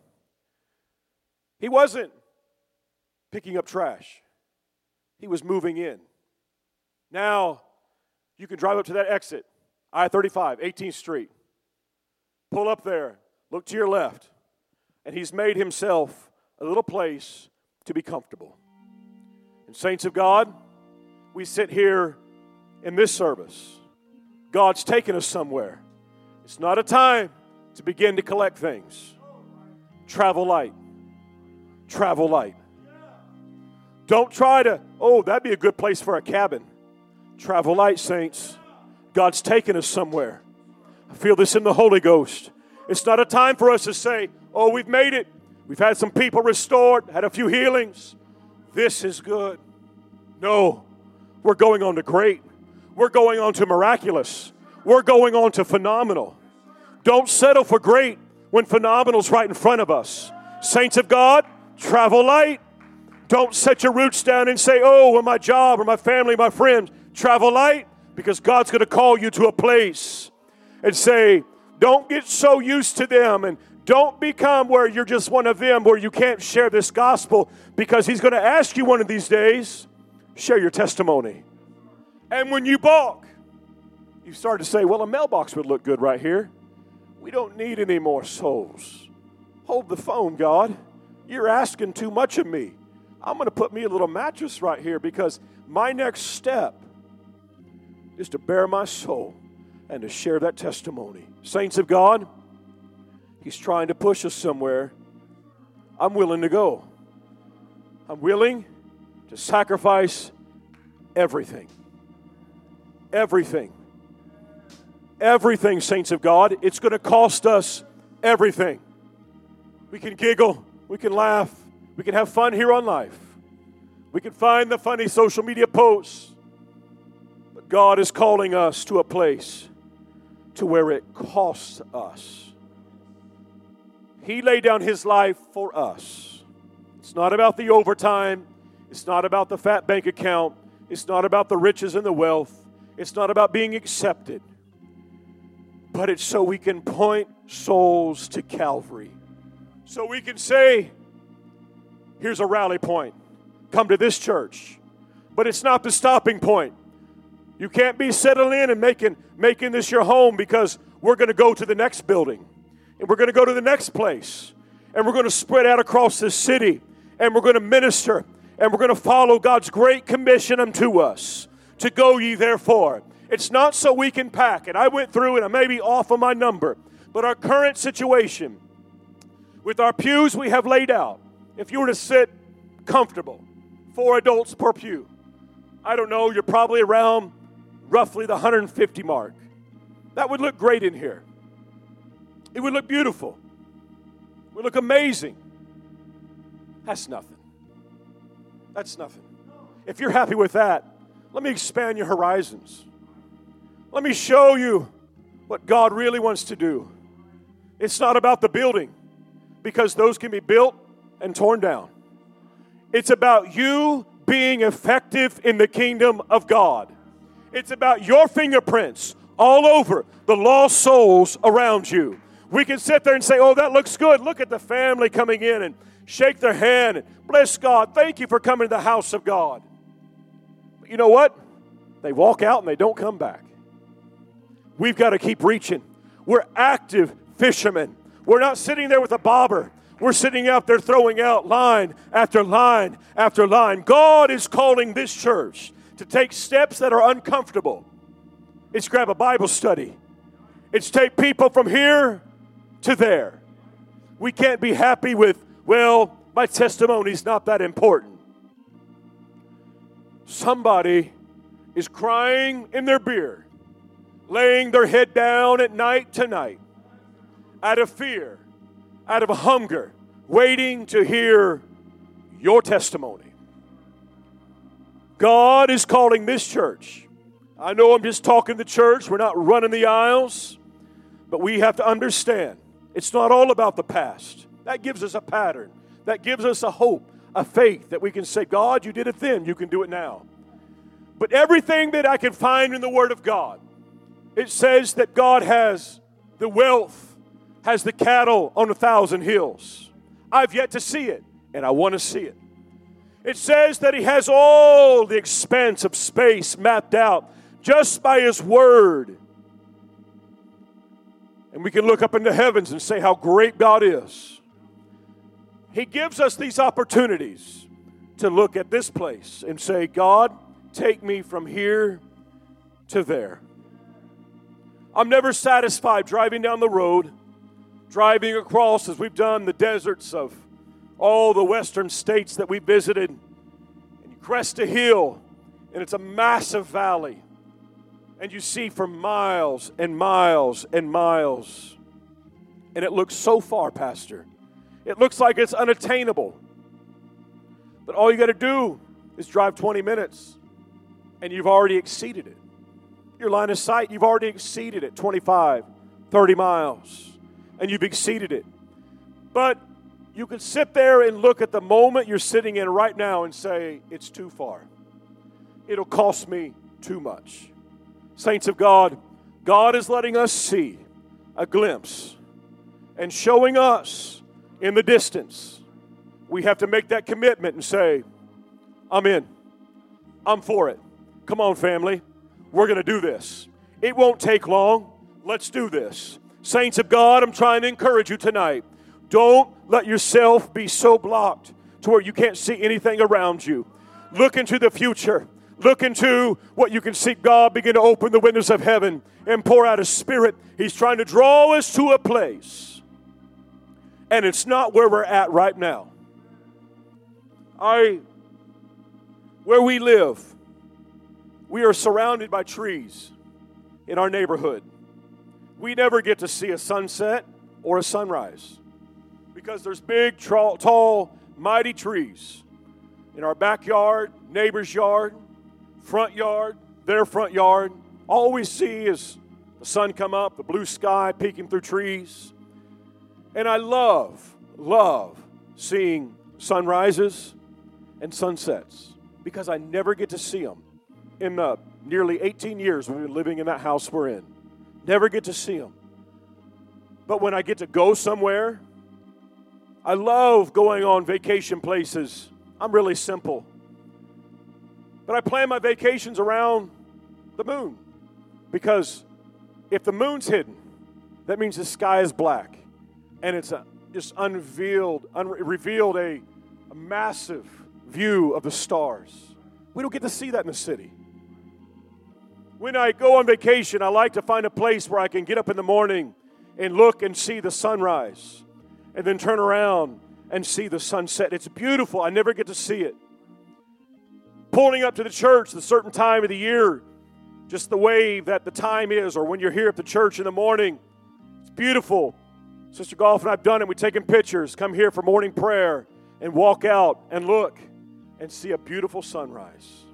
Speaker 1: He wasn't picking up trash, he was moving in. Now, you can drive up to that exit, I 35, 18th Street. Pull up there, look to your left, and he's made himself a little place to be comfortable. And, saints of God, we sit here in this service. God's taken us somewhere. It's not a time to begin to collect things. Travel light. Travel light. Don't try to, oh, that'd be a good place for a cabin. Travel light, saints. God's taken us somewhere. I feel this in the Holy Ghost. It's not a time for us to say, oh, we've made it. We've had some people restored, had a few healings. This is good. No, we're going on to great. We're going on to miraculous. We're going on to phenomenal. Don't settle for great when phenomenal's right in front of us. Saints of God, travel light. Don't set your roots down and say, oh, or my job or my family, my friends. Travel light because God's going to call you to a place and say, don't get so used to them and don't become where you're just one of them where you can't share this gospel because He's going to ask you one of these days, share your testimony. And when you balk, you start to say, well, a mailbox would look good right here. We don't need any more souls. Hold the phone, God. You're asking too much of me. I'm going to put me a little mattress right here because my next step is to bear my soul and to share that testimony. Saints of God, He's trying to push us somewhere. I'm willing to go. I'm willing to sacrifice everything. Everything everything, saints of God. It's going to cost us everything. We can giggle, we can laugh, we can have fun here on life. We can find the funny social media posts. But God is calling us to a place to where it costs us. He laid down his life for us. It's not about the overtime, it's not about the fat bank account, it's not about the riches and the wealth, it's not about being accepted but it's so we can point souls to Calvary. So we can say, here's a rally point. Come to this church. But it's not the stopping point. You can't be settling in and making, making this your home because we're going to go to the next building and we're going to go to the next place and we're going to spread out across this city and we're going to minister and we're going to follow God's great commission unto us to go ye therefore it's not so we can pack. And I went through and I may be off of my number, but our current situation with our pews we have laid out, if you were to sit comfortable, four adults per pew, I don't know, you're probably around roughly the 150 mark. That would look great in here. It would look beautiful. It would look amazing. That's nothing. That's nothing. If you're happy with that, let me expand your horizons. Let me show you what God really wants to do. It's not about the building, because those can be built and torn down. It's about you being effective in the kingdom of God. It's about your fingerprints all over the lost souls around you. We can sit there and say, Oh, that looks good. Look at the family coming in and shake their hand and bless God. Thank you for coming to the house of God. But you know what? They walk out and they don't come back. We've got to keep reaching. We're active fishermen. We're not sitting there with a bobber. We're sitting out there throwing out line after line after line. God is calling this church to take steps that are uncomfortable. It's grab a Bible study, it's take people from here to there. We can't be happy with, well, my testimony's not that important. Somebody is crying in their beer laying their head down at night tonight out of fear, out of hunger, waiting to hear your testimony. God is calling this church. I know I'm just talking to church, we're not running the aisles, but we have to understand it's not all about the past. That gives us a pattern, that gives us a hope, a faith that we can say, God, you did it then, you can do it now. But everything that I can find in the Word of God, it says that God has the wealth, has the cattle on a thousand hills. I've yet to see it, and I want to see it. It says that He has all the expanse of space mapped out just by His Word. And we can look up into heavens and say how great God is. He gives us these opportunities to look at this place and say, God, take me from here to there. I'm never satisfied driving down the road, driving across as we've done the deserts of all the western states that we visited. And you crest a hill, and it's a massive valley. And you see for miles and miles and miles. And it looks so far, Pastor. It looks like it's unattainable. But all you got to do is drive 20 minutes and you've already exceeded it. Your line of sight, you've already exceeded it 25, 30 miles, and you've exceeded it. But you can sit there and look at the moment you're sitting in right now and say, It's too far. It'll cost me too much. Saints of God, God is letting us see a glimpse and showing us in the distance. We have to make that commitment and say, I'm in, I'm for it. Come on, family. We're going to do this. It won't take long. Let's do this. Saints of God, I'm trying to encourage you tonight. Don't let yourself be so blocked to where you can't see anything around you. Look into the future. Look into what you can see God begin to open the windows of heaven and pour out a spirit. He's trying to draw us to a place. And it's not where we're at right now. I where we live, we are surrounded by trees in our neighborhood. We never get to see a sunset or a sunrise because there's big, tall, mighty trees in our backyard, neighbor's yard, front yard, their front yard. All we see is the sun come up, the blue sky peeking through trees. And I love, love seeing sunrises and sunsets because I never get to see them in the nearly 18 years we've been living in that house we're in. Never get to see them. But when I get to go somewhere, I love going on vacation places. I'm really simple. But I plan my vacations around the moon because if the moon's hidden, that means the sky is black and it's a, just unveiled, un- revealed a, a massive view of the stars. We don't get to see that in the city. When I go on vacation, I like to find a place where I can get up in the morning and look and see the sunrise and then turn around and see the sunset. It's beautiful. I never get to see it. Pulling up to the church the certain time of the year, just the way that the time is, or when you're here at the church in the morning, it's beautiful. Sister Golf and I've done it. We've taken pictures, come here for morning prayer, and walk out and look and see a beautiful sunrise.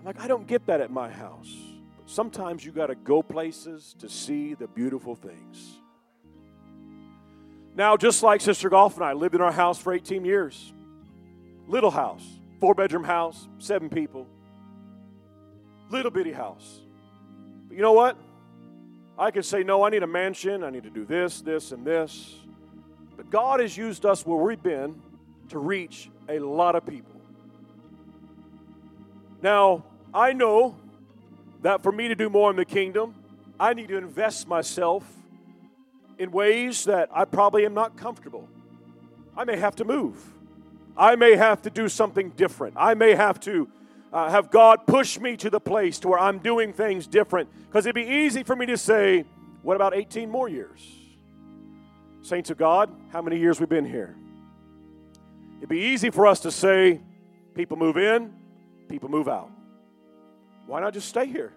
Speaker 1: I'm like, I don't get that at my house. But sometimes you got to go places to see the beautiful things. Now, just like Sister Golf and I lived in our house for 18 years, little house, four bedroom house, seven people, little bitty house. But you know what? I could say, no, I need a mansion, I need to do this, this, and this. But God has used us where we've been to reach a lot of people. Now, I know that for me to do more in the kingdom, I need to invest myself in ways that I probably am not comfortable. I may have to move. I may have to do something different. I may have to uh, have God push me to the place to where I'm doing things different. Because it'd be easy for me to say, what about 18 more years? Saints of God, how many years we've been here? It'd be easy for us to say, people move in, people move out. Why not just stay here?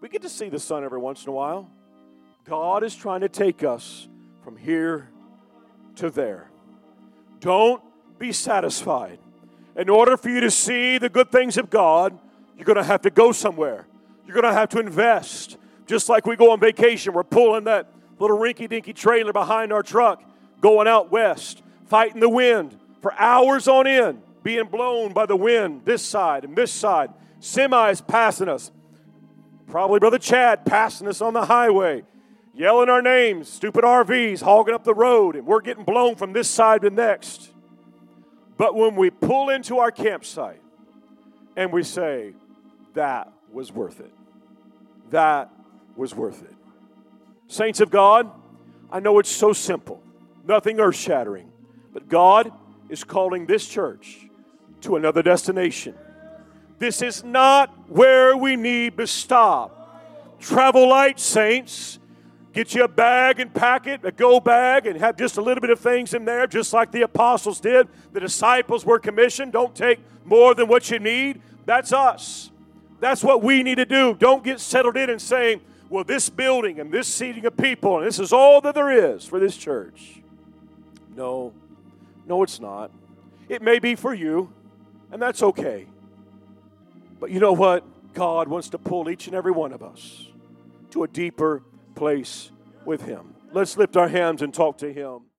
Speaker 1: We get to see the sun every once in a while. God is trying to take us from here to there. Don't be satisfied. In order for you to see the good things of God, you're going to have to go somewhere. You're going to have to invest. Just like we go on vacation, we're pulling that little rinky dinky trailer behind our truck, going out west, fighting the wind for hours on end, being blown by the wind this side and this side. Semis passing us. Probably Brother Chad passing us on the highway, yelling our names, stupid RVs hogging up the road, and we're getting blown from this side to the next. But when we pull into our campsite and we say, that was worth it, that was worth it. Saints of God, I know it's so simple, nothing earth shattering, but God is calling this church to another destination. This is not where we need to stop. Travel light, saints. Get you a bag and pack it, a go bag, and have just a little bit of things in there, just like the apostles did. The disciples were commissioned. Don't take more than what you need. That's us. That's what we need to do. Don't get settled in and saying, well, this building and this seating of people, and this is all that there is for this church. No, no, it's not. It may be for you, and that's okay. But you know what? God wants to pull each and every one of us to a deeper place with Him. Let's lift our hands and talk to Him.